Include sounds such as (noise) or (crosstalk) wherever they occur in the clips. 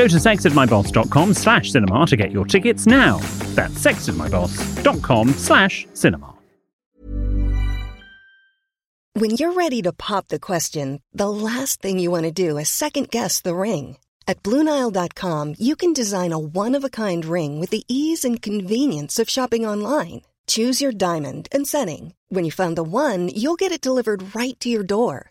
Go to sextedmyboss.com slash cinema to get your tickets now. That's sextedmyboss.com slash cinema. When you're ready to pop the question, the last thing you want to do is second guess the ring. At Bluenile.com, you can design a one of a kind ring with the ease and convenience of shopping online. Choose your diamond and setting. When you find the one, you'll get it delivered right to your door.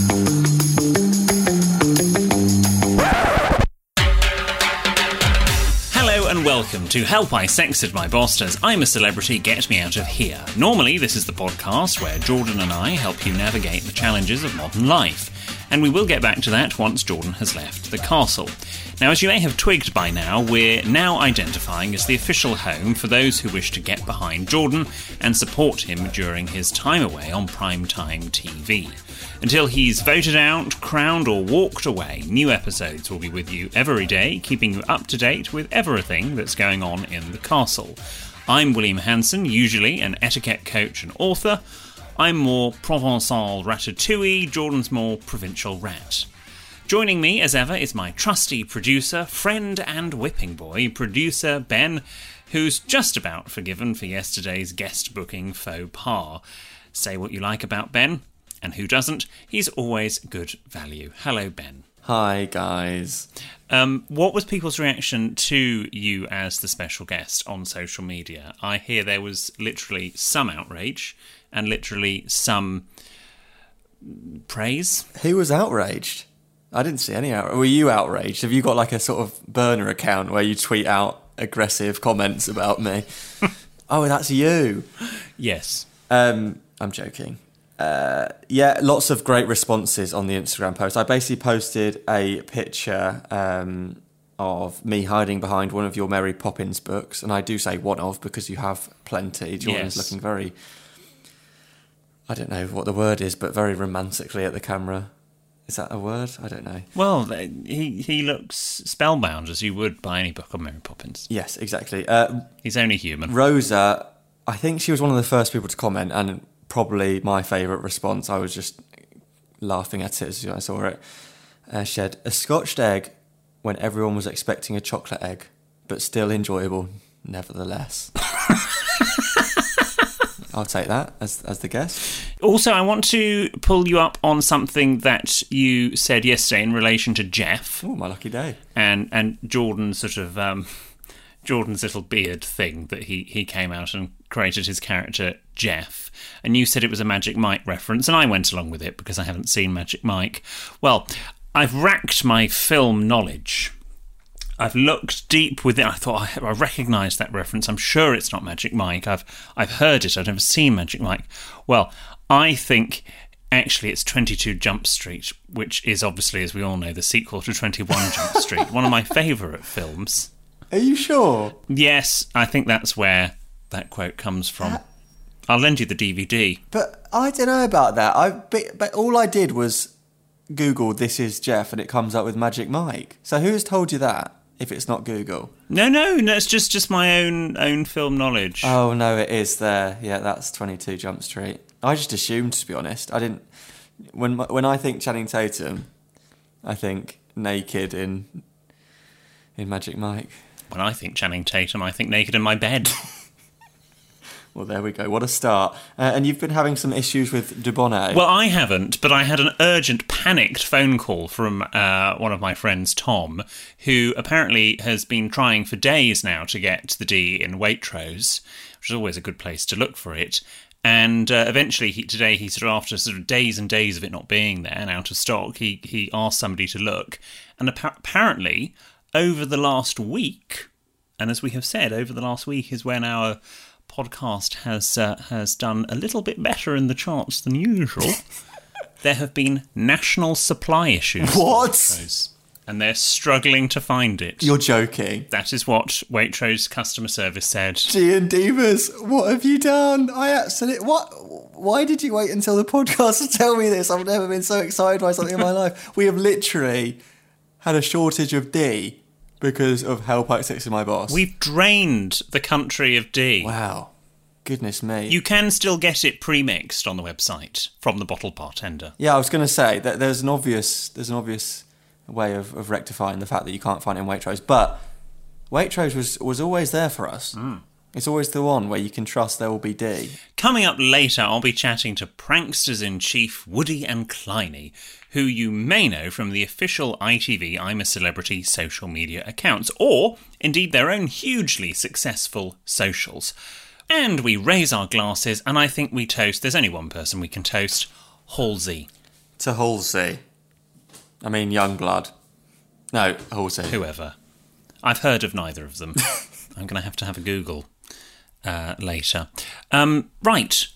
Welcome to Help I Sexted My Boss Does I'm a Celebrity, Get Me Out of Here. Normally, this is the podcast where Jordan and I help you navigate the challenges of modern life. And we will get back to that once Jordan has left the castle. Now, as you may have twigged by now, we're now identifying as the official home for those who wish to get behind Jordan and support him during his time away on primetime TV. Until he's voted out, crowned, or walked away, new episodes will be with you every day, keeping you up to date with everything that's going on in the castle. I'm William Hanson, usually an etiquette coach and author. I'm more Provençal ratatouille, Jordan's more provincial rat. Joining me, as ever, is my trusty producer, friend, and whipping boy, producer Ben, who's just about forgiven for yesterday's guest booking faux pas. Say what you like about Ben, and who doesn't, he's always good value. Hello, Ben. Hi, guys. Um, what was people's reaction to you as the special guest on social media? I hear there was literally some outrage and literally some praise. Who was outraged? I didn't see any outrage. Were you outraged? Have you got like a sort of burner account where you tweet out aggressive comments about me? (laughs) oh, that's you. Yes. Um, I'm joking. Uh, yeah, lots of great responses on the Instagram post. I basically posted a picture um, of me hiding behind one of your Mary Poppins books, and I do say one of because you have plenty. Jordan's Yes. looking very, I don't know what the word is, but very romantically at the camera. Is that a word? I don't know. Well, he he looks spellbound as you would by any book of Mary Poppins. Yes, exactly. Uh, He's only human. Rosa, I think she was one of the first people to comment, and probably my favourite response. I was just laughing at it as I saw it. Uh, she had a scotched egg when everyone was expecting a chocolate egg, but still enjoyable nevertheless. (laughs) I'll take that as as the guess. Also, I want to pull you up on something that you said yesterday in relation to Jeff Oh, my lucky day. and and Jordan's sort of um, Jordan's little beard thing that he he came out and created his character Jeff. And you said it was a Magic Mike reference, and I went along with it because I haven't seen Magic Mike. Well, I've racked my film knowledge. I've looked deep within. I thought I, I recognised that reference. I'm sure it's not Magic Mike. I've I've heard it. I've never seen Magic Mike. Well, I think actually it's 22 Jump Street, which is obviously, as we all know, the sequel to 21 Jump Street. One of my (laughs) favourite films. Are you sure? Yes, I think that's where that quote comes from. Uh, I'll lend you the DVD. But I don't know about that. I but, but all I did was Google "This is Jeff" and it comes up with Magic Mike. So who's told you that? If it's not Google. No, no, no. It's just just my own own film knowledge. Oh no, it is there. Yeah, that's Twenty Two Jump Street. I just assumed, to be honest. I didn't. When when I think Channing Tatum, I think naked in in Magic Mike. When I think Channing Tatum, I think naked in my bed. (laughs) Well, there we go. What a start. Uh, and you've been having some issues with Dubonnet. Well, I haven't, but I had an urgent, panicked phone call from uh, one of my friends, Tom, who apparently has been trying for days now to get the D in Waitrose, which is always a good place to look for it. And uh, eventually, he, today, he sort of after sort of days and days of it not being there and out of stock, he he asked somebody to look, and appa- apparently, over the last week, and as we have said, over the last week is when our podcast has uh, has done a little bit better in the charts than usual. (laughs) there have been national supply issues. What? And they're struggling to find it. You're joking. That is what Waitrose customer service said. G and Divas, what have you done? I absolutely what? Why did you wait until the podcast to tell me this? I've never been so excited by something in my (laughs) life. We have literally had a shortage of D because of Help I Sexted My Boss. We've drained the country of D. wow, goodness me. You can still get it pre-mixed on the website from the bottle bartender. yeah, I was going to say that there's an obvious there's an obvious way of, of rectifying the fact that you can't find it in Waitrose, but Waitrose was was always there for us. Mm. It's always the one where you can trust there will be D. Coming up later, I'll be chatting to pranksters in chief Woody and Kleiny, who you may know from the official ITV I'm a Celebrity social media accounts, or indeed their own hugely successful socials. And we raise our glasses, and I think we toast. There's only one person we can toast Halsey. To Halsey. I mean, Yungblud. No, Halsey. whoever. I've heard of neither of them. (laughs) I'm going to have to have a Google uh, later. Um, right,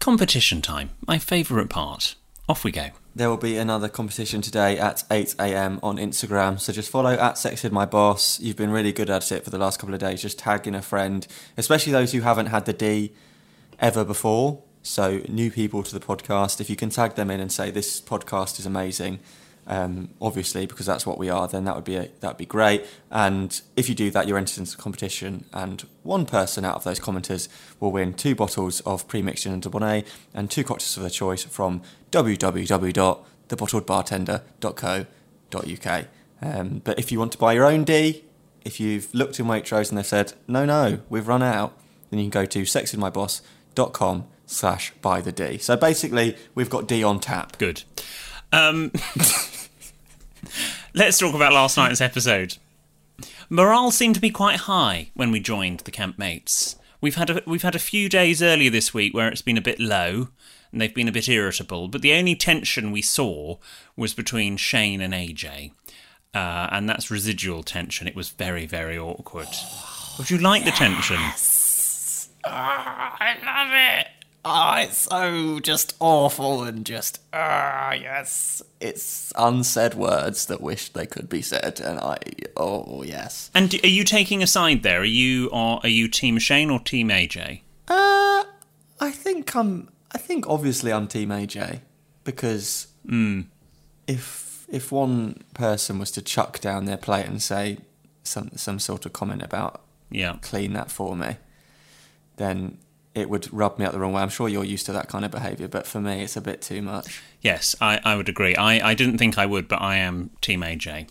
competition time. My favourite part. Off we go. There will be another competition today at 8 a.m. on Instagram. So just follow at Sexted My Boss. You've been really good at it for the last couple of days. Just tagging a friend, especially those who haven't had the D ever before. So new people to the podcast. If you can tag them in and say this podcast is amazing, um, obviously because that's what we are, then that would be a, that would be great. And if you do that, you're entered into the competition, and one person out of those commenters will win two bottles of pre-mixed gin and Dubonnet and two cocktails of their choice from www.thebottledbartender.co.uk. Um, but if you want to buy your own D, if you've looked in Waitrose and they've said no, no, we've run out, then you can go to sextedmyboss.com slash buy the D. So basically, we've got D on tap. Good. Um, let's talk about last night's episode. Morale seemed to be quite high when we joined the campmates. We've had a, we've had a few days earlier this week where it's been a bit low and they've been a bit irritable, but the only tension we saw was between Shane and AJ. Uh, and that's residual tension. It was very, very awkward. Would you like the tension? I love it. Oh, it's so just awful and just ah yes. It's unsaid words that wish they could be said, and I oh yes. And are you taking a side there? Are you are, are you Team Shane or Team AJ? Uh, I think I'm. I think obviously I'm Team AJ because if if one person was to chuck down their plate and say some some sort of comment about Yeah. clean that for me, then it would rub me up the wrong way. I'm sure you're used to that kind of behaviour, but for me, it's a bit too much. Yes, I, I would agree. I, I didn't think I would, but I am Team AJ.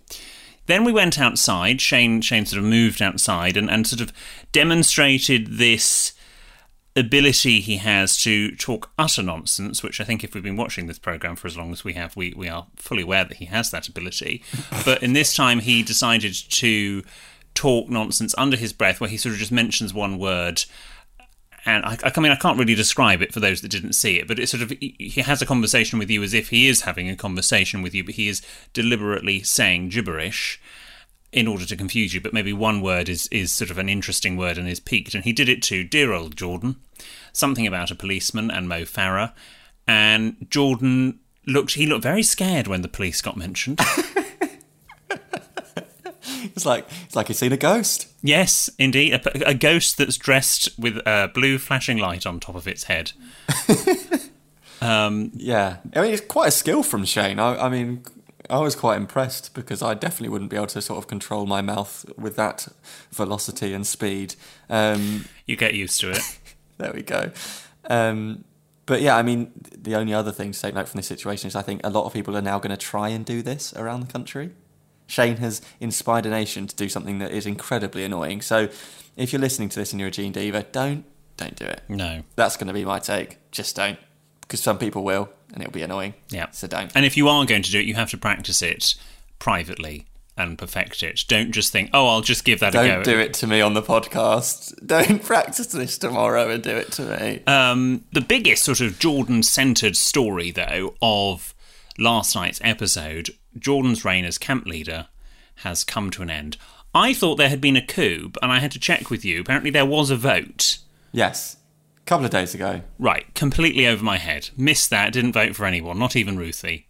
Then we went outside. Shane Shane sort of moved outside and, and sort of demonstrated this ability he has to talk utter nonsense, which I think if we've been watching this program for as long as we have, we, we are fully aware that he has that ability. (laughs) but in this time, he decided to talk nonsense under his breath, where he sort of just mentions one word and I, I mean, I can't really describe it for those that didn't see it, but it's sort of he has a conversation with you as if he is having a conversation with you, but he is deliberately saying gibberish in order to confuse you. But maybe one word is is sort of an interesting word and is peaked, and he did it to dear old Jordan, something about a policeman and Mo Farah, and Jordan looked he looked very scared when the police got mentioned. (laughs) It's like it's like he's seen a ghost. Yes, indeed, a, a ghost that's dressed with a blue flashing light on top of its head. (laughs) Yeah, I mean it's quite a skill from Shane. I, I mean, I was quite impressed because I definitely wouldn't be able to sort of control my mouth with that velocity and speed. Um, You get used to it. (laughs) there we go. Um, but yeah, I mean, the only other thing to take note from this situation is I think a lot of people are now going to try and do this around the country. Shane has inspired a nation to do something that is incredibly annoying. So if you're listening to this and you're a Gene Diva, don't don't do it. No. That's going to be my take. Just don't, because some people will, and it'll be annoying. Yeah. So don't. And if you are going to do it, you have to practice it privately and perfect it. Don't just think, oh, I'll just give that a go. Don't do it to me on the podcast. (laughs) Don't practice this tomorrow and do it to me. Um, the biggest sort of Jordan centered story, though, of last night's episode, Jordan's reign as camp leader has come to an end. I thought there had been a coup, and I had to check with you. Apparently, there was a vote. yes. A couple of days ago. Right, completely over my head. Missed that, didn't vote for anyone, not even Ruthie.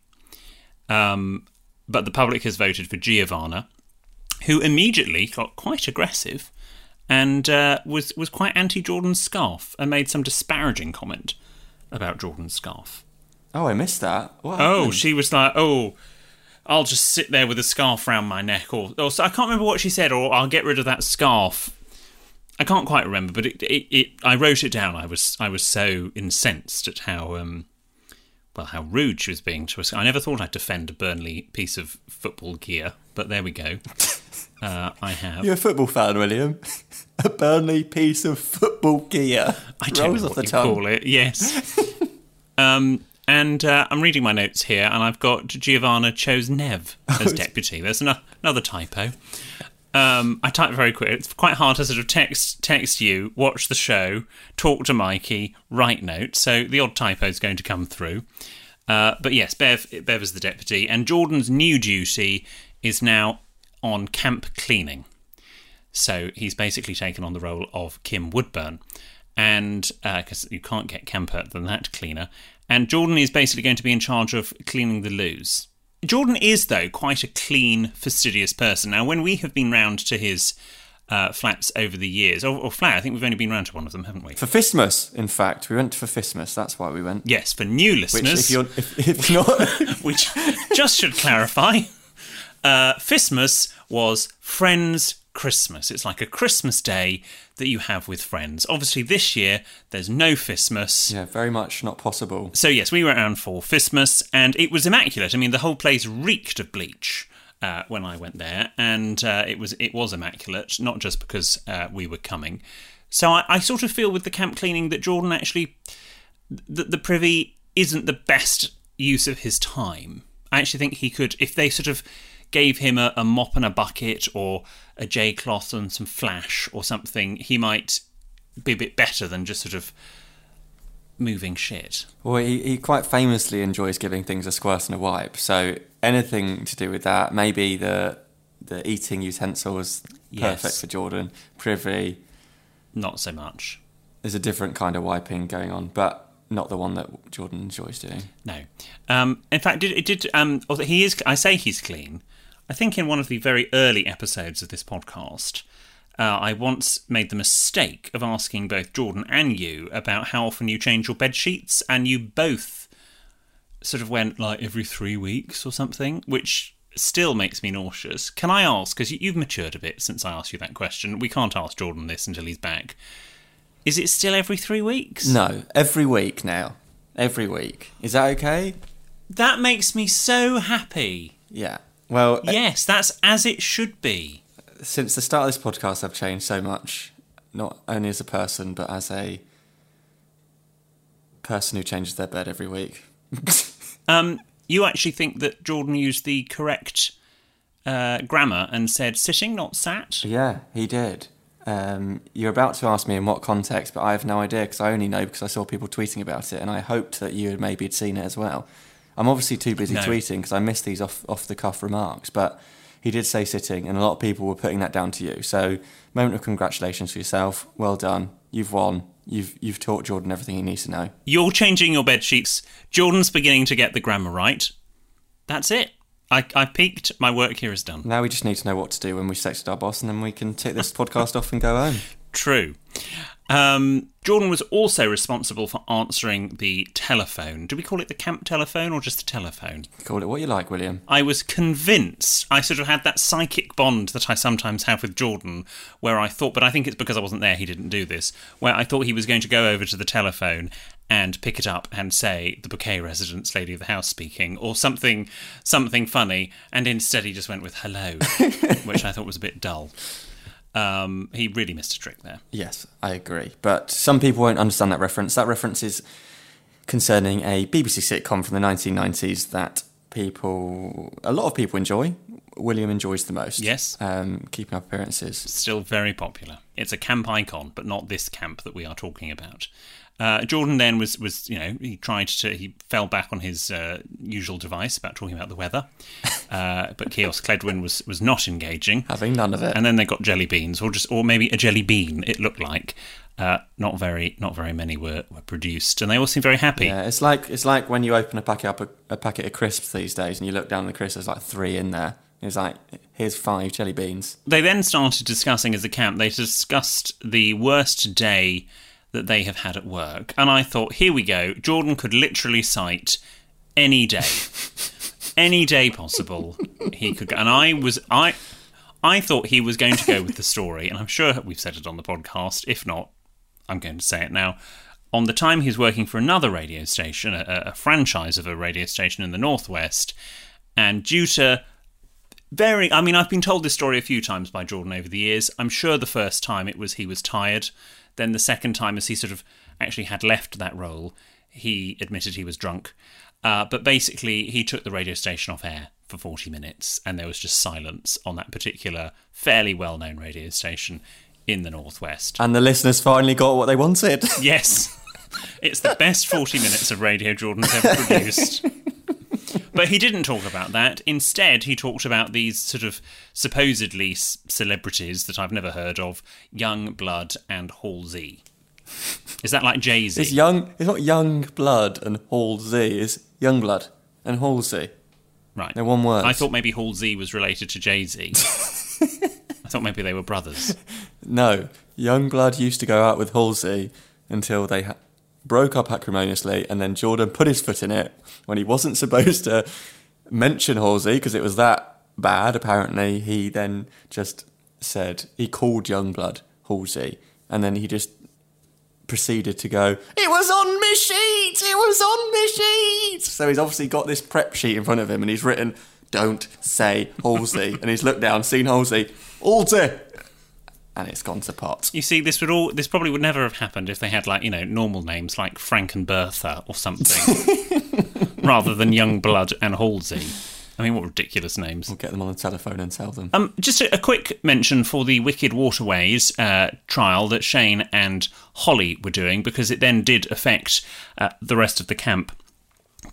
Um, but the public has voted for Giovanna, who immediately got quite aggressive and uh, was, was quite anti Jordan's scarf and made some disparaging comment about Jordan's scarf. Oh, I missed that. What Oh, happened? she was like, oh, I'll just sit there with a scarf round my neck, or, or so I can't remember what she said, or I'll get rid of that scarf. I can't quite remember, but it, it, it I wrote it down. I was I was so incensed at how um, well how rude she was being to us. I never thought I'd defend a Burnley piece of football gear, but there we go. (laughs) Uh, I have. You're a football fan, William. (laughs) a Burnley piece of football gear. I don't Rolls know off what the you tongue. call it. Yes. (laughs) um, and uh, I'm reading my notes here, and I've got Giovanna chose Nev (laughs) as deputy. There's ano- another typo. Um, I type very quick. It's quite hard to sort of text text you, watch the show, talk to Mikey, write notes. So the odd typo is going to come through. Uh, but yes, Bev Bev is the deputy, and Jordan's new duty is now on camp cleaning. So he's basically taken on the role of Kim Woodburn, and because you can't get camper than that cleaner, and Jordan is basically going to be in charge of cleaning the loos. Jordan is though quite a clean, fastidious person. Now, when we have been round to his uh, flats over the years, or, or flat, I think we've only been round to one of them, haven't we? For Fistmas, in fact. We went for Fistmas. That's why we went. Yes, for new Which, listeners. if you're if, if not, (laughs) which just should clarify, uh, was Friends Christmas. It's like a Christmas day that you have with friends. Obviously, this year there's no Fistmas. yeah, very much not possible. So yes, we went around for Fistmas, and it was immaculate. I mean, the whole place reeked of bleach. Uh, when I went there, and uh, it was it was immaculate, not just because uh, we were coming. So I, I sort of feel with the camp cleaning that Jordan actually that the privy isn't the best use of his time. I actually think he could, if they sort of gave him a, a mop and a bucket or a J cloth and some flash or something, he might be a bit better than just sort of moving shit. Well, he, he quite famously enjoys giving things a squirt and a wipe. So anything to do with that, maybe the the eating utensils, perfect Yes. for Jordan. Privy, Not so much. there's a different kind of wiping going on, but not the one that Jordan enjoys doing. No. Um, in fact, it, it did. Um, although he is. I say he's clean. I think in one of the very early episodes of this podcast, uh, I once made the mistake of asking both Jordan and you about how often you change your bed sheets, and you both sort of went like every three weeks or something, which still makes me nauseous. Can I ask? Because you've matured a bit since I asked you that question. We can't ask Jordan this until he's back. Is it still every three weeks? No, every week now. Every week. Is that okay? That makes me so happy. Yeah. Well, Yes, that's as it should be. since the start of this podcast, I've changed so much, not only as a person, but as a person who changes their bed every week. (laughs) Um, you actually think that Jordan used the correct uh, grammar and said sitting, not sat? yeah, he did. Um, you're about to ask me in what context, but I have no idea because I only know because I saw people tweeting about it, and I hoped that you had maybe had seen it as well. I'm obviously too busy No. tweeting because I missed these off off the cuff remarks, but he did say sitting, and a lot of people were putting that down to you. So, moment of congratulations for yourself. Well done. You've won. You've you've taught Jordan everything he needs to know. You're changing your bed sheets. Jordan's beginning to get the grammar right. That's it. I, I peaked. My work here is done. Now we just need to know what to do when we've sexted our boss, and then we can take this (laughs) podcast off and go home. True. Um, Jordan was also responsible for answering the telephone. Do we call it the camp telephone or just the telephone? Call it what you like, William. I was convinced. I sort of had that psychic bond that I sometimes have with Jordan, where I thought, but I think it's because I wasn't there, he didn't do this, where I thought he was going to go over to the telephone and pick it up and say the bouquet residence lady of the house speaking or something something funny and instead he just went with hello (laughs) which i thought was a bit dull um, he really missed a trick there Yes, I agree. But some people won't understand that reference. That reference is concerning a BBC sitcom from the 1990s that people, a lot of people enjoy. William enjoys the most. Yes. Um, keeping up appearances. still very popular. It's a camp icon, but not this camp that we are talking about. Uh, Jordan then was, was, you know, he tried to, he fell back on his uh, usual device about talking about the weather, (laughs) uh, but Chaos Cledwin was, was not engaging. Having none of it. And then they got jelly beans, or just, or maybe a jelly bean. It looked like. Uh, not very, not very many were, were produced, and they all seemed very happy. Yeah, it's like it's like when you open a packet up a, a packet of crisps these days, and you look down the crisps. There's like three in there. It's like here's five jelly beans. They then started discussing as a camp. They discussed the worst day that they have had at work, and I thought, here we go. Jordan could literally cite any day, any day possible. He could, go. and I was I. I thought he was going to go with the story, and I'm sure we've said it on the podcast. If not, I'm going to say it now. On the time he's working for another radio station, a, a franchise of a radio station in the Northwest, and due to very I mean I've been told this story a few times by Jordan over the years. I'm sure the first time it was he was tired. Then the second time as he sort of actually had left that role, he admitted he was drunk. Uh, but basically he took the radio station off air for 40 minutes and there was just silence on that particular fairly well-known radio station in the northwest. And the listeners finally got what they wanted. Yes. (laughs) It's the best 40 minutes of radio Jordan's ever produced. (laughs) But he didn't talk about that. Instead, he talked about these sort of supposedly celebrities that I've never heard of Yungblud and Halsey. Is that like Jay Z? It's young. It's not young blood and Halsey. It's young blood and Halsey. Right. They're one word. I thought maybe Halsey was related to Jay Z. (laughs) I thought maybe they were brothers. No, Yungblud used to go out with Halsey until they ha- broke up acrimoniously, and then Jordan put his foot in it when he wasn't supposed to mention Halsey because it was that bad. Apparently, he then just said he called Yungblud Halsey, and then he just proceeded to go. It was on my sheet. It was on my sheet. So he's obviously got this prep sheet in front of him, and he's written. Don't say Halsey. and he's looked down, seen Halsey. Halsey! And it's gone to pot. You see, this would all this probably would never have happened if they had like you know normal names like Frank and Bertha or something, (laughs) rather than Yungblud and Halsey. I mean, what ridiculous names. We'll get them on the telephone and tell them. Um, just a, a quick mention for the Wicked Waterways uh, trial that Shane and Hollie were doing, because it then did affect uh, the rest of the camp.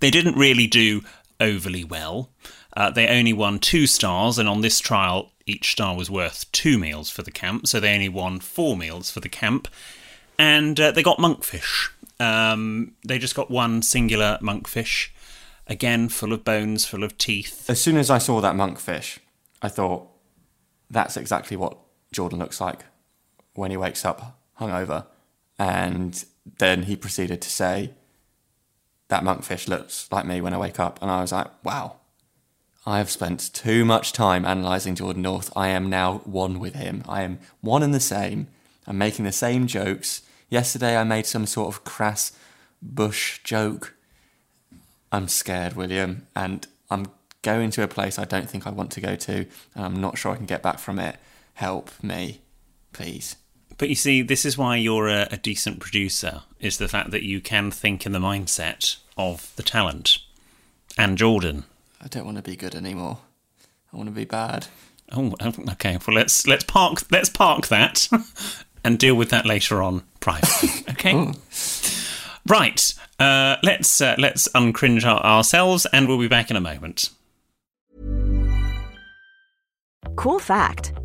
They didn't really do overly well. Uh, they only won two stars, and on this trial, each star was worth two meals for the camp, so they only won four meals for the camp. And uh, they got monkfish. Um, they just got one singular monkfish, again, full of bones, full of teeth. as soon as I saw that monkfish, I thought, that's exactly what Jordan looks like when he wakes up hungover. And then he proceeded to say, that monkfish looks like me when I wake up. And I was like, wow, I have spent too much time analysing Jordan North. I am now one with him. I am one and the same. I'm making the same jokes. Yesterday I made some sort of crass bush joke. I'm scared, William, and I'm going to a place I don't think I want to go to, and I'm not sure I can get back from it. Help me, please. But you see, this is why you're a, a decent producer, is the fact that you can think in the mindset of the talent. And Jordan. I don't want to be good anymore. I want to be bad. Oh, okay. Well, let's let's park let's park that (laughs) and deal with that later on privately. (laughs) Okay. right. Uh, let's uh, let's uncringe our, ourselves, and we'll be back in a moment. Cool fact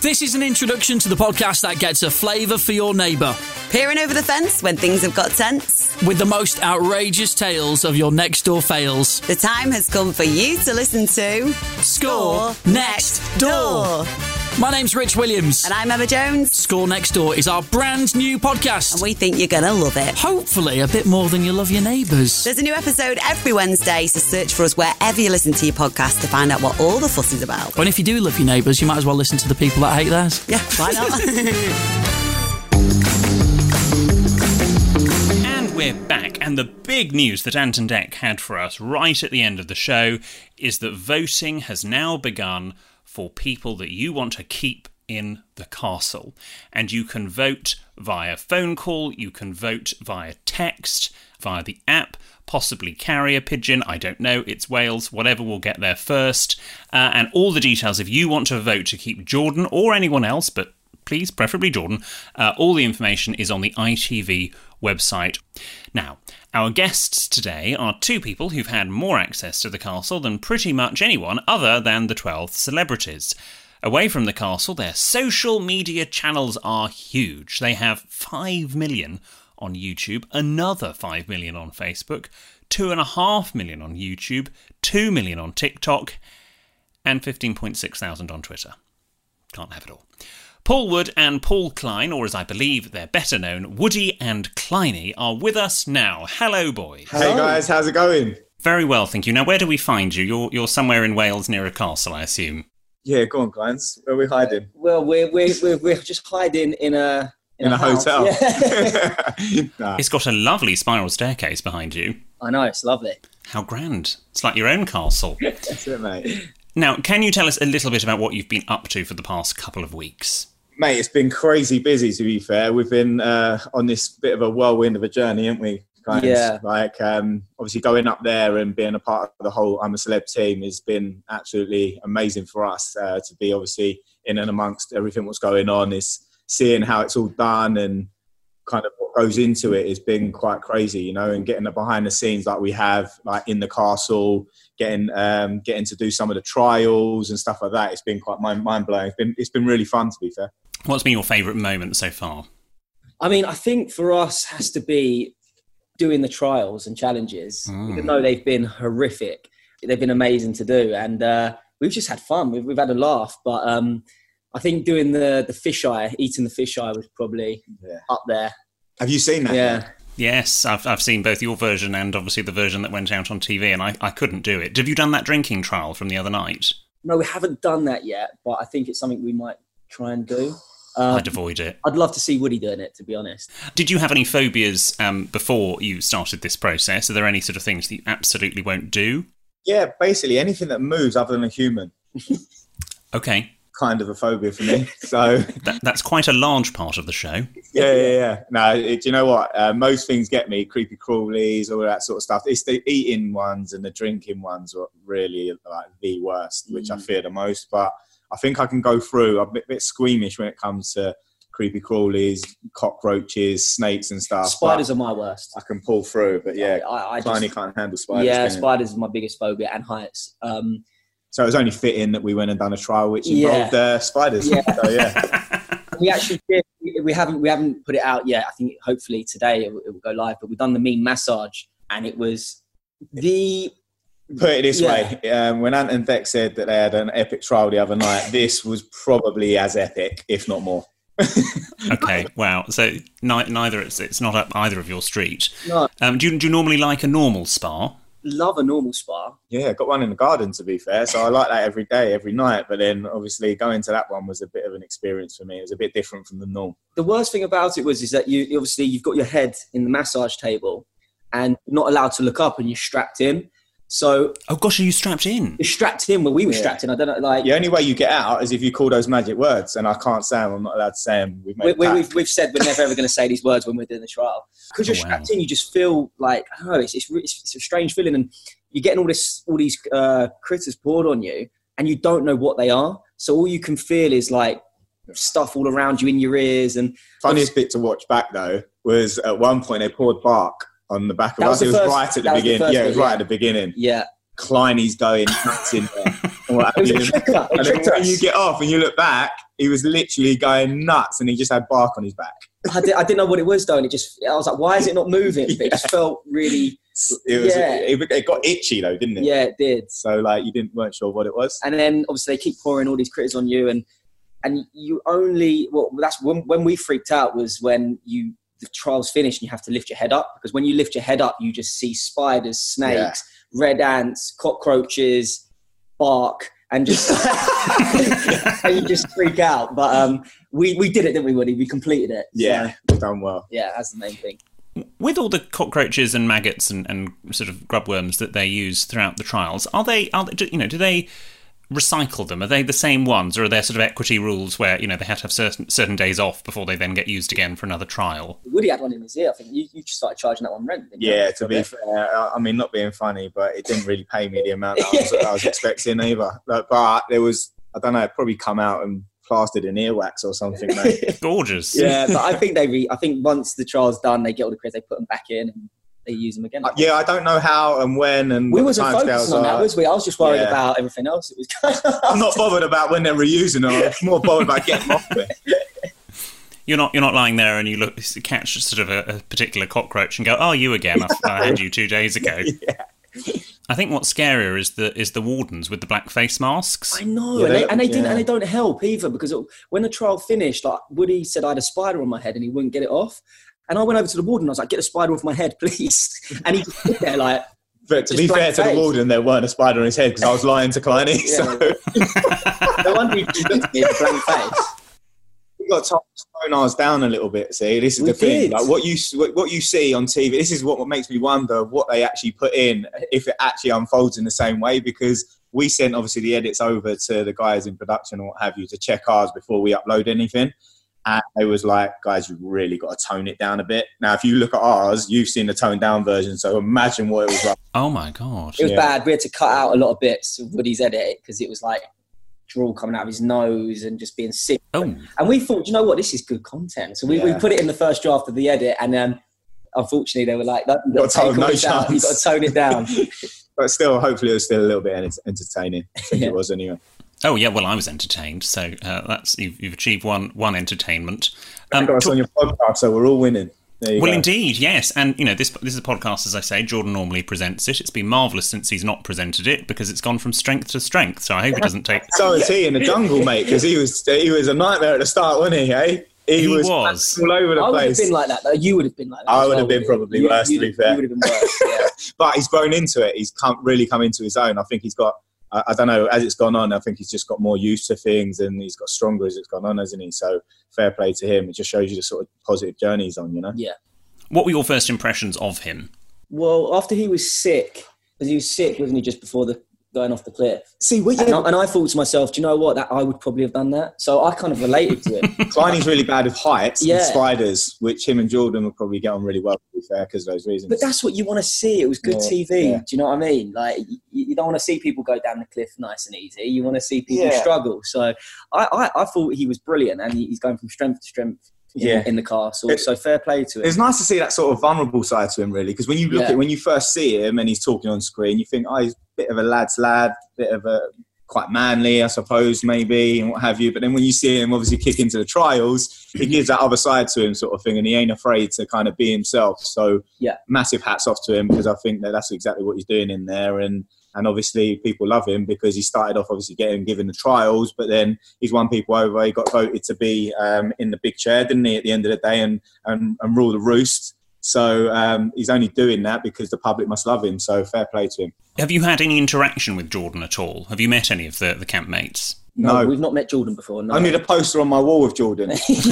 This is an introduction to the podcast that gets a flavour for your neighbour. Peering over the fence when things have got tense. With the most outrageous tales of your next door fails. The time has come for you to listen to Score Next Door. My name's Rich Williams. And I'm Emma Jones. Score Next Door is our brand new podcast. And we think you're going to love it. Hopefully, a bit more than you love your neighbours. There's a new episode every Wednesday, so search for us wherever you listen to your podcast to find out what all the fuss is about. And if you do love your neighbours, you might as well listen to the people that hate theirs. Yeah, why not? (laughs) And we're back, and the big news that Ant and Dec had for us right at the end of the show is that voting has now begun for people that you want to keep in the castle. And you can vote via phone call, you can vote via text, via the app, possibly carrier pigeon, I don't know, it's Wales, whatever will get there first. Uh, and all the details if you want to vote to keep Jordan or anyone else, but please, preferably Jordan, uh, all the information is on the ITV website. Now, our guests today are two people who've had more access to the castle than pretty much anyone other than the 12 celebrities. Away from the castle, their social media channels are huge. They have 5 million on YouTube, another 5 million on Facebook, 2.5 million on YouTube, 2 million on TikTok, and 15.6 thousand on Twitter. Can't have it all. Paul Wood and Paul Klein, or as I believe they're better known, Woody and Kleiny, are with us now. Hello, boys. Hey guys, how's it going? Very well, thank you. Now, where do we find you? You're you're somewhere in Wales near a castle, I assume. Yeah, go on, Kleins. Where are we hiding? Well, we're we're we're, we're just hiding in a in, In a house. hotel. Yeah. (laughs) Nah. It's got a lovely spiral staircase behind you. I know it's lovely. How grand! It's like your own castle. That's it, mate. Now, can you tell us a little bit about what you've been up to for the past couple of weeks? Mate, it's been crazy busy to be fair. We've been uh, on this bit of a whirlwind of a journey, haven't we? Kind Yeah. Of, like um, obviously going up there and being a part of the whole I'm a Celeb team has been absolutely amazing for us uh, to be obviously in and amongst everything what's going on. Is seeing how it's all done and kind of what goes into it has been quite crazy, you know, and getting the behind the scenes like we have, like in the castle, getting um, getting to do some of the trials and stuff like that. It's been quite mind mind blowing. It's been it's been really fun to be fair. What's been your favourite moment so far? I mean, I think for us has to be doing the trials and challenges, Mm. even though they've been horrific. They've been amazing to do, and uh, we've just had fun. We've, we've had a laugh, but um, I think doing the the fisheye, eating the fisheye, was probably Yeah. up there. Have you seen that? Yeah. Yes, I've, I've seen both your version and obviously the version that went out on TV, and I, I couldn't do it. Have you done that drinking trial from the other night? No, we haven't done that yet, but I think it's something we might try and do. Um, I'd avoid it. I'd love to see Woody doing it, to be honest. Did you have any phobias um, before you started this process? Are there any sort of things that you absolutely won't do? Yeah, basically anything that moves other than a human, (laughs) Okay, kind of a phobia for me. So (laughs) that, that's quite a large part of the show. yeah, yeah, yeah. No, it, do you know what? Uh, most things get me creepy crawlies, all that sort of stuff. It's the eating ones and the drinking ones are really like the worst, which I fear the most. But I think I can go through. I'm a bit, bit squeamish when it comes to creepy crawlies, cockroaches, snakes, and stuff. Spiders are my worst. I can pull through, but yeah, I, I just, can't handle spiders. yeah, spiders is my biggest phobia and heights. Um, So it was only fitting that we went and done a trial which Yeah. involved uh, spiders. Yeah. (laughs) So yeah. (laughs) we actually did. We we haven't we haven't put it out yet. I think hopefully today it will, it will go live. But we've done the mean massage, and it was the Put it this Yeah. way: um, when Ant and Dec said that they had an epic trial the other night, this was probably as epic, if not more. (laughs) Okay, wow. So ni- neither it's it's not up either of your street. No. Um, do you do you normally like a normal spa? Love a normal spa. Yeah, I got one in the garden to be fair, so I like that every day, every night. But then, obviously, going to that one was a bit of an experience for me. It was a bit different from the norm. The worst thing about it was is that you obviously you've got your head in the massage table and not allowed to look up and you're strapped in. So Oh gosh, are you strapped in? you're strapped in where we were Yeah. strapped in. I don't know, like The only way you get out is if you call those magic words, and I can't say them. I'm not allowed to say them. We've we, made we, a we've, we've said we're never ever going to say these words when we're doing the trial because you're Oh, wow. strapped in. You just feel like oh. It's it's, it's it's a strange feeling, and you're getting all this all these uh, critters poured on you, and you don't know what they are. So all you can feel is like stuff all around you in your ears, and Funniest bit to watch back though was at one point they poured bark on the back of us. It was first- right at the beginning. yeah, it was right yeah. at the beginning. yeah, Kleiny's going nuts in there. (laughs) what it was a you. It And then when you get off and you look back, he was literally going nuts, and he just had bark on his back. I, did, I didn't know what it was though, and it just I was like, why is it not moving? But it (laughs) just felt really It was. Yeah. It, it got itchy though, didn't it? yeah, it did. So like you didn't weren't sure what it was. and then obviously they keep pouring all these critters on you and and you only well that's when, when we freaked out was when you the trial's finished and you have to lift your head up because when you lift your head up you just see spiders snakes red ants cockroaches bark and just (laughs) (laughs) and you just freak out. But um we we did it didn't we Woody? We completed it. Yeah, you've done well. yeah that's the main thing. With all the cockroaches and maggots and, and sort of grubworms that they use throughout the trials, are they are they, you know do they recycle them? Are they the same ones, or are there sort of equity rules where you know they have to have certain certain days off before they then get used again for another trial? Woody had one in his ear I think you, you just started charging that one rent didn't you? Yeah, For to be fair, I I mean, not being funny, but it didn't really pay me the amount that I was, I was expecting either. Like, but there was, I don't know, it probably come out and plastered in earwax or something, mate. (laughs) Gorgeous. yeah, but I think they. Re- I think once the trial's done, they get all the critters, they put them back in, and they use them again. Uh, yeah, I don't know how and when and we wasn't timescales focusing on that, was we? I was just worried Yeah. about everything else It was going. (laughs) I'm not bothered about when they're reusing them. I'm more bothered about getting them off it. (laughs) You're not you're not lying there and you look catch sort of a, a particular cockroach and go, "Oh, you again? I, I had you two days ago." (laughs) I think what's scarier is the is the wardens with the black face masks. I know, Yeah, and, they- they, and they didn't, and they don't help either because it, when the trial finished, like Woody said, I had a spider on my head and he wouldn't get it off. And I went over to the warden. And I was like, "Get the spider off my head, please!" (laughs) And he just stood there like, But to Just be blank fair to the face. warden, there weren't a spider on his head because I was lying to Kleiny. So "No wonder he just looked me with a blank face." we got to tone ours down a little bit. See, this is We the thing. Like what you what what you see on TV. This is what, what makes me wonder what they actually put in if it actually unfolds in the same way. Because we sent obviously the edits over to the guys in production and what have you to check ours before we upload anything. And they was like, guys, you've really got to tone it down a bit. Now, if you look at ours, you've seen the toned down version, so imagine what it was like. Oh my god! It was Yeah. bad. We had to cut out a lot of bits of Woody's edit because it was like drool coming out of his nose and just being sick. Oh, And we thought, you know what, this is good content. So we, we put it in the first draft of the edit, and then unfortunately they were like, "No, you've got to Got take tone, all no this out. You've got to tone it down." (laughs) But still, hopefully, it was still a little bit entertaining. I think Yeah. it was anyway. Oh yeah. Well, I was entertained, so uh, that's you've, you've achieved one one entertainment. Um, got us on your podcast, so we're all winning. Well, go. indeed, yes, and you know this this is a podcast, as I say. Jordan normally presents it. It's been marvelous since he's not presented it because it's gone from strength to strength. So I hope it doesn't take. (laughs) So is he in the jungle, mate? Because he was he was a nightmare at the start, wasn't he? Eh? He was. all over the I would have place. been like that. Though. You would have been like that. I as would well, have been probably You- worse, to be fair. You would have been worse. Yeah. (laughs) but he's grown into it. He's come, really come into his own. I think he's got. I, I don't know. As it's gone on, I think he's just got more used to things, and he's got stronger as it's gone on, hasn't he? So fair play to him. It just shows you the sort of positive journey he's on. You know. yeah. What were your first impressions of him? Well, after he was sick, because he was sick, wasn't he, just before the going off the cliff? See, what And I, and I thought to myself, do you know what? That I would probably have done that. So I kind of related to it. (laughs) Kleiny's really bad with heights Yeah. and spiders, which him and Jordan would probably get on really well. To be fair, because of those reasons. But that's what you want to see. It was good Yeah, TV. yeah. Do you know what I mean? Like you, you don't want to see people go down the cliff nice and easy. You want to see people Yeah. struggle. So I, I, I thought he was brilliant, and he, he's going from strength to strength in, Yeah. in the castle. It- so fair play to him. It's nice to see that sort of vulnerable side to him, really, because when you look Yeah. at when you first see him and he's talking on screen, you think, oh, he's a bit of a lad's lad, bit of a quite manly, I suppose, maybe, and what have you. But then when you see him obviously kick into the trials, he gives that other side to him, sort of thing, and he ain't afraid to kind of be himself. So Yeah. massive hats off to him because I think that that's exactly what he's doing in there. And and obviously people love him because he started off obviously getting given the trials, but then he's won people over. He got voted to be um, in the big chair, didn't he, at the end of the day, and and, and rule the roost. So um, he's only doing that because the public must love him. So fair play to him. Have you had any interaction with Jordan at all? Have you met any of the, the campmates? No, No. we've not met Jordan before. No. need a poster on my wall with Jordan. (laughs) (laughs) He's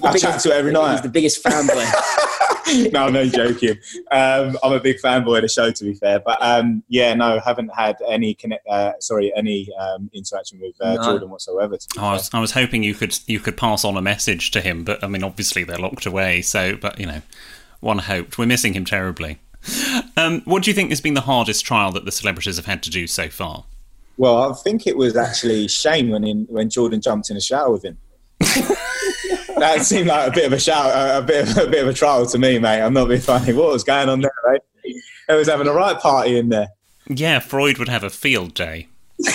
the I chat to it every night. He's the biggest fanboy. (laughs) no, no joking. Um, I'm a big fanboy of the show, to be fair. But um, yeah, no, haven't had any connect. Uh, sorry, any um, interaction with uh, No. Jordan whatsoever. To be Oh, I was, I was hoping you could you could pass on a message to him, but I mean, obviously they're locked away. So, but you know, one hoped. We're missing him terribly. Um, what do you think has been the hardest trial that the celebrities have had to do so far? Well, I think it was actually Shane when in, when Jordan jumped in the shower with him. (laughs) that seemed like a bit of a shower, a bit of a bit of a trial to me, mate. I'm not being funny. What was going on there, right? It was having a right party in there. Yeah, Freud would have a field day. (laughs)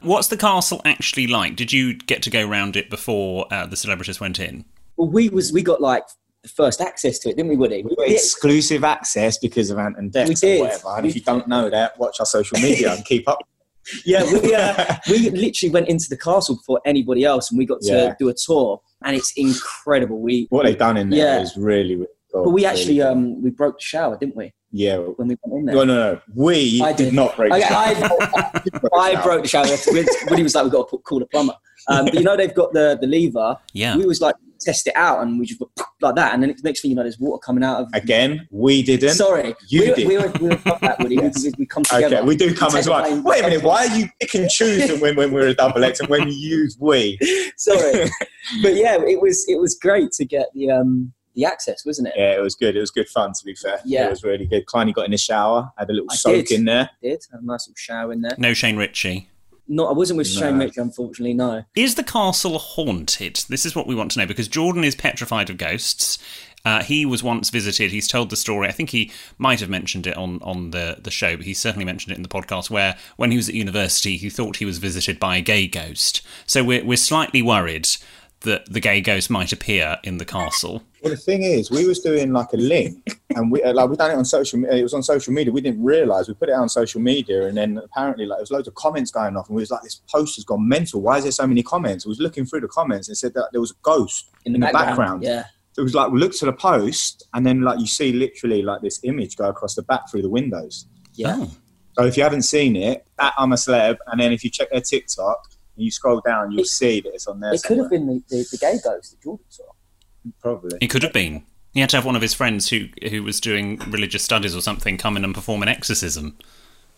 What's the castle actually like? Did you get to go round it before uh, the celebrities went in? well, we was we got like the first access to it, didn't we, Woody? We, we- Exclusive access because of Ant and Dec's We or did. whatever. And if you don't know that, watch our social media and keep up. (laughs) yeah, we, uh, we literally went into the castle before anybody else, and we got to Yeah. do a tour, and it's incredible. We What they've done in there Yeah. is really, really cool. but we Really actually cool. um we broke the shower, didn't we? yeah. When we went in there. No, no, no. We I did. did. not break. the shower. I, (laughs) (laughs) I broke the shower. Woody was like, "We've got to put, call a plumber." Um, but you know, they've got the the lever. Yeah. We was like, test it out, and we just went (laughs) like that, and then the next thing you know, there's water coming out of. Again, we didn't. Sorry, You we, did. We were, we were that, Woody. Yes. we, we come together. Okay, we do come Take as the well. blame. Wait a minute, why are you pick and choose when, when we're a double X and when you use we? (laughs) Sorry, (laughs) but yeah, it was it was great to get the um the access, wasn't it? Yeah, it was good. It was good fun, to be fair. Yeah. It was really good. Kleiny got in the shower, had a little I soak did. in there. Did have a nice little shower in there. No Shane Richie. No, I wasn't with Shane No. Richie, unfortunately. No. Is the castle haunted? This is what we want to know because Jordan is petrified of ghosts. Uh, he was once visited. He's told the story. I think he might have mentioned it on, on the, the show, but he certainly mentioned it in the podcast. Where when he was at university, he thought he was visited by a gay ghost. So we're we're slightly worried that the gay ghost might appear in the castle. Well, the thing is, we was doing like a link, and we uh, like we done it on social. me- It was on social media. We didn't realize we put it out on social media, and then apparently like there was loads of comments going off, and we was like, "This post has gone mental. Why is there so many comments?" I was looking through the comments and said that there was a ghost in the, background. Yeah. So it was like we looked at the post, and then like you see literally like this image go across the back through the windows. Yeah. Oh. So if you haven't seen it, at I'm a celeb, and then if you check their TikTok and you scroll down, you'll see that it's on there. It could have been the, the, the gay ghost that Jordan saw. Probably. It could have been. He had to have one of his friends who who was doing religious studies or something come in and perform an exorcism.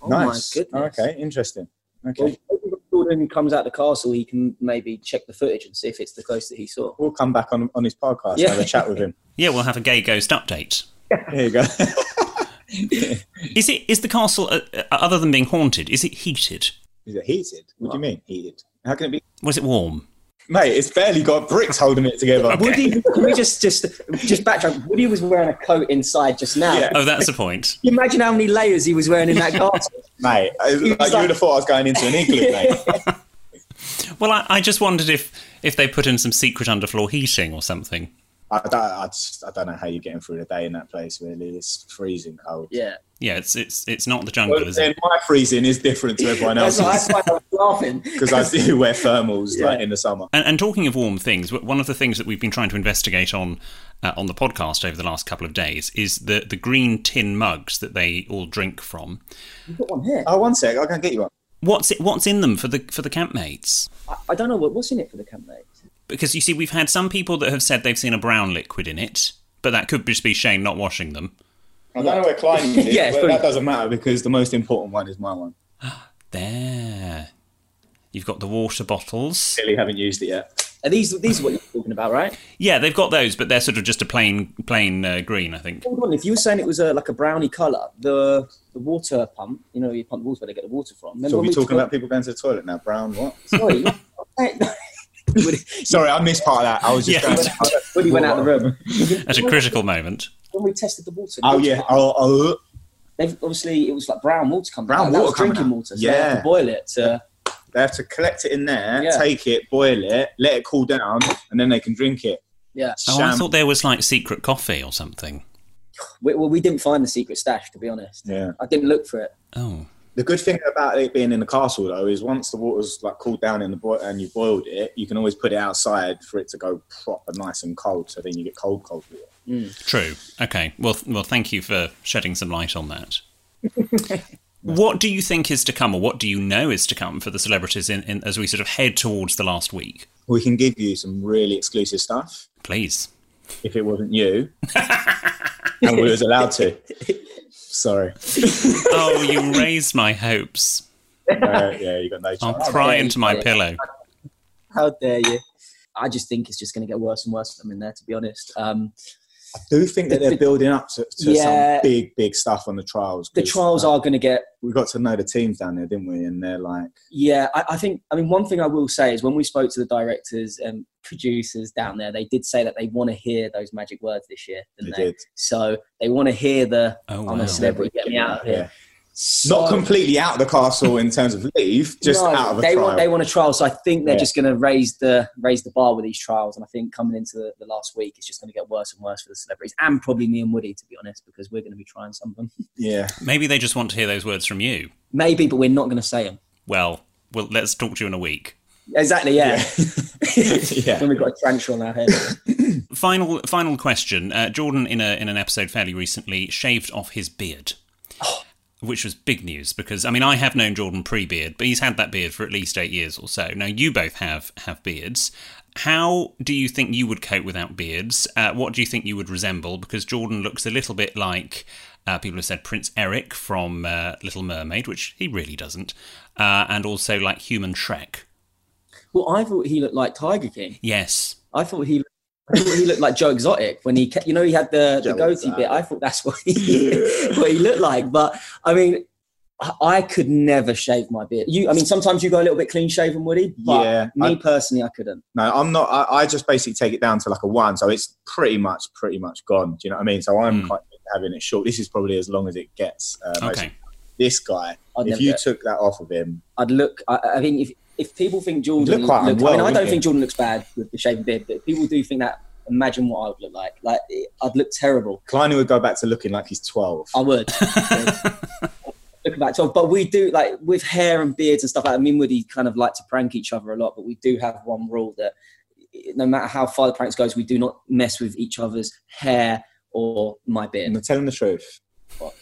Oh nice. my goodness. Oh, okay, interesting. Okay. Well, when Jordan comes out the castle, he can maybe check the footage and see if it's the ghost that he saw. We'll come back on on his podcast Yeah. and have a chat with him. (laughs) Yeah, we'll have a gay ghost update. there you go. (laughs) Is it is the castle uh, uh, other than being haunted? Is it heated? Is it heated? What do you mean heated? How can it be? Was it warm? Mate, it's barely got bricks holding it together. Woody, can we just just just backtrack? Woody was wearing a coat inside just now. Yeah. Oh, that's the point. Can (laughs) you imagine how many layers he was wearing in that castle? (laughs) Mate, I- was like, you would have thought I was going into an igloo, mate. (laughs) Well, I, I just wondered if if they put in some secret underfloor heating or something. I, don't, I, just, I don't know how you're getting through the day in that place, really. It's freezing cold. Yeah. Yeah, it's it's it's not the jungle, Well, is it? my freezing is different to everyone That's else's why I was laughing. (laughs) because I do wear thermals Yeah. like in the summer. And, and talking of warm things, one of the things that we've been trying to investigate on uh, on the podcast over the last couple of days is the the green tin mugs that they all drink from. You've got one here. Oh, one sec, I can get you one. What's it? What's in them for the for the campmates? I, I don't know what, what's in it for the campmates. Because you see, we've had some people that have said they've seen a brown liquid in it, but that could just be Shane not washing them. I don't know where Klein is, (laughs) Yeah, but pretty- that doesn't matter because the most important one is my one. (gasps) There, you've got the water bottles. Clearly haven't used it yet. Are these these are what you're talking about, right? Yeah, they've got those, but they're sort of just a plain plain uh, green, I think. Hold on. If you were saying it was a, like a browny colour, the the water pump, you know, you pump the water where they get the water from. Remember So are we talking took- about people going to the toilet now? Brown what? Sorry. (laughs) (laughs) Sorry, I missed part of that. I was just Yeah. going when he went out of the room. (laughs) At a critical moment. When we tested the water. Oh yeah. Oh, oh, They've obviously it was like brown water coming Brown out. That was water coming drinking out. water. So they had Yeah. to boil it. To, they have to collect it in there, Yeah. take it, boil it, let it cool down, and then they can drink it. yeah. Oh, I thought there was like secret coffee or something. We, well, we didn't find the secret stash, to be honest. Yeah. I didn't look for it. Oh. The good thing about it being in the castle, though, is once the water's like cooled down in the boil and you boiled it, you can always put it outside for it to go proper nice and cold. So then you get cold, cold water. Mm. True. Okay. Well, th- well, thank you for shedding some light on that. (laughs) what do you think is to come, or what do you know is to come for the celebrities in, in as we sort of head towards the last week? We can give you some really exclusive stuff Please. if it wasn't you, (laughs) and we was allowed to. (laughs) Sorry. (laughs) Oh, you raised my hopes. Uh, yeah, you got no I'll chance. cry into my yeah. pillow. How dare you? I just think it's just going to get worse and worse for them in there, to be honest. Um, I do think that they're building up to, to Yeah. some big, big stuff on the trials. The trials like, are going to get We got to know the teams down there, didn't we? And they're like, Yeah, I, I think. I mean, one thing I will say is when we spoke to the directors and producers down there, they did say that they want to hear those magic words this year, didn't They they? did. So they want to hear the Oh, "I'm wow. a celebrity, get me out of yeah. Here." So- Not completely out of the castle in terms of leave, just No, out of a they trial. want they want a trial, so I think they're Yeah. just going to raise the raise the bar with these trials, and I think coming into the, the last week, it's just going to get worse and worse for the celebrities, and probably me and Woody, to be honest, because we're going to be trying some of them. (laughs) yeah. Maybe they just want to hear those words from you. Maybe, but we're not going to say them. Well, well, let's talk to you in a week. Exactly. Yeah. Yeah. (laughs) when we've got a tarantula on our head. Final, final question. Uh, Jordan, in a in an episode fairly recently, shaved off his beard, which was big news because I mean I have known Jordan pre-beard, but he's had that beard for at least eight years or so. Now you both have have beards. How do you think you would cope without beards? Uh, what do you think you would resemble? Because Jordan looks a little bit like uh, people have said Prince Eric from uh, Little Mermaid, which he really doesn't, uh, and also like Human Shrek. Well, I thought he looked like Tiger King. Yes, I thought he, thought he looked like Joe Exotic when he, ca- you know, he had the, the goatee Exotic. bit. I thought that's what he, (laughs) (laughs) what he looked like. But I mean, I- I could never shave my beard. You, I mean, sometimes you go a little bit clean shaven, Woody. But Yeah, me I- personally, I couldn't. No, I'm not. I, I just basically take it down to like a one, so it's pretty much, pretty much gone. Do you know what I mean? So I'm Mm. quite having it short. This is probably as long as it gets. Uh, Okay. This guy, I'd if you took that off of him, I'd look. I, I think if if people think Jordan look quite looks, I mean, I don't you? think Jordan looks bad with the shaved beard, but people do think that. Imagine what I would look like. Like I'd look terrible. Kleiner would go back to looking like he's 12. I would. (laughs) Looking back to, but we do like with hair and beards and stuff like that. Me and Woody kind of like to prank each other a lot, but we do have one rule that no matter how far the pranks goes, we do not mess with each other's hair or my And beard. I'm telling the truth.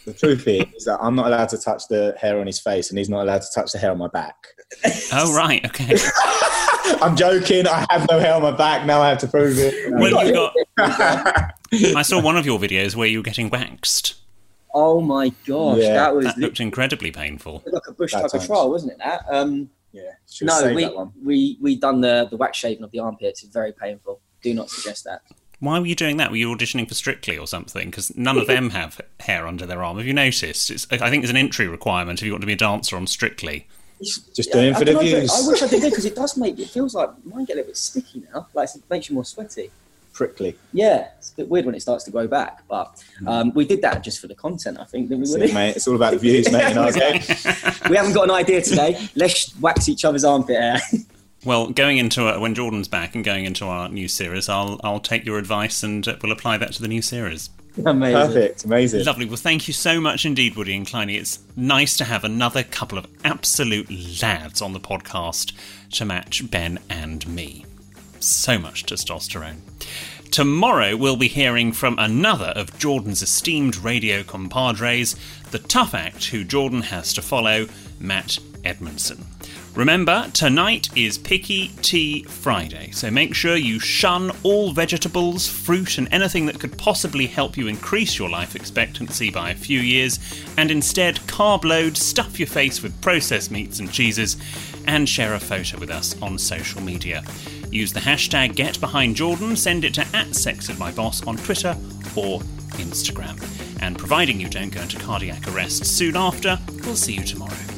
The truth is, is that I'm not allowed to touch the hair on his face, and he's not allowed to touch the hair on my back. Oh right, okay. (laughs) I'm joking. I have no hair on my back. Now I have to prove it. well, you got. (laughs) I saw one of your videos where you were getting waxed. Oh my gosh, Yeah, that was That looked incredibly painful. like a bush Bad like times. trial, wasn't it? That. Um, yeah, no, we that one. we we done the the wax shaving of the armpits. It's very painful. Do not suggest that. Why were you doing that? Were you auditioning for Strictly or something? Because none of them have hair under their arm. Have you noticed? It's, I think it's an entry requirement if you want to be a dancer on Strictly. Just doing it I for the don't know, but views. I wish I did because it does make it feels like mine get a little bit sticky now. Like it makes you more sweaty. Prickly. Yeah, it's a bit weird when it starts to grow back, but um, we did that just for the content. I think didn't we? That's it, mate. It's all about the views, mate. You know, okay? we haven't got an idea today. Let's wax each other's armpit hair. Well, going into uh, when Jordan's back and going into our new series, I'll I'll take your advice and uh, we'll apply that to the new series. Amazing. Perfect. Amazing. Lovely. Well, thank you so much indeed, Woody and Kleiny. It's nice to have another couple of absolute lads on the podcast to match Ben and me. So much testosterone. Tomorrow, we'll be hearing from another of Jordan's esteemed radio compadres, the tough act who Jordan has to follow, Matt Edmondson. Remember, tonight is Picky Tea Friday, so make sure you shun all vegetables, fruit, and anything that could possibly help you increase your life expectancy by a few years, and instead carb load, stuff your face with processed meats and cheeses, and share a photo with us on social media. Use the hashtag GetBehindJordan, send it to at SextedMyBoss on Twitter or Instagram. And providing you don't go into cardiac arrest soon after, we'll see you tomorrow.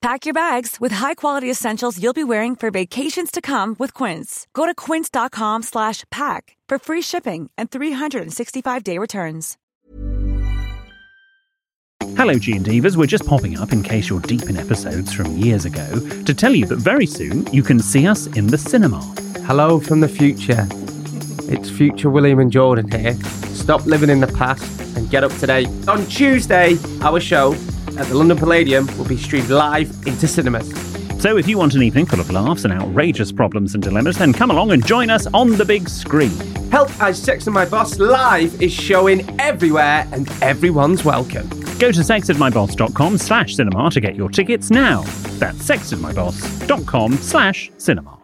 Pack your bags with high-quality essentials you'll be wearing for vacations to come with Quince. Go to quince.com slash pack for free shipping and 365-day returns. Hello, G and Divas. We're just popping up in case you're deep in episodes from years ago to tell you that very soon you can see us in the cinema. Hello from the future. It's future William and Jordan here. Stop living in the past and get up today. On Tuesday, our show at the London Palladium will be streamed live into cinemas. So if you want an evening full of laughs and outrageous problems and dilemmas, then come along and join us on the big screen. Help I Sexted My Boss live is showing everywhere and everyone's welcome. Go to sextedmyboss.com slash cinema to get your tickets now. That's sextedmyboss.com slash cinema.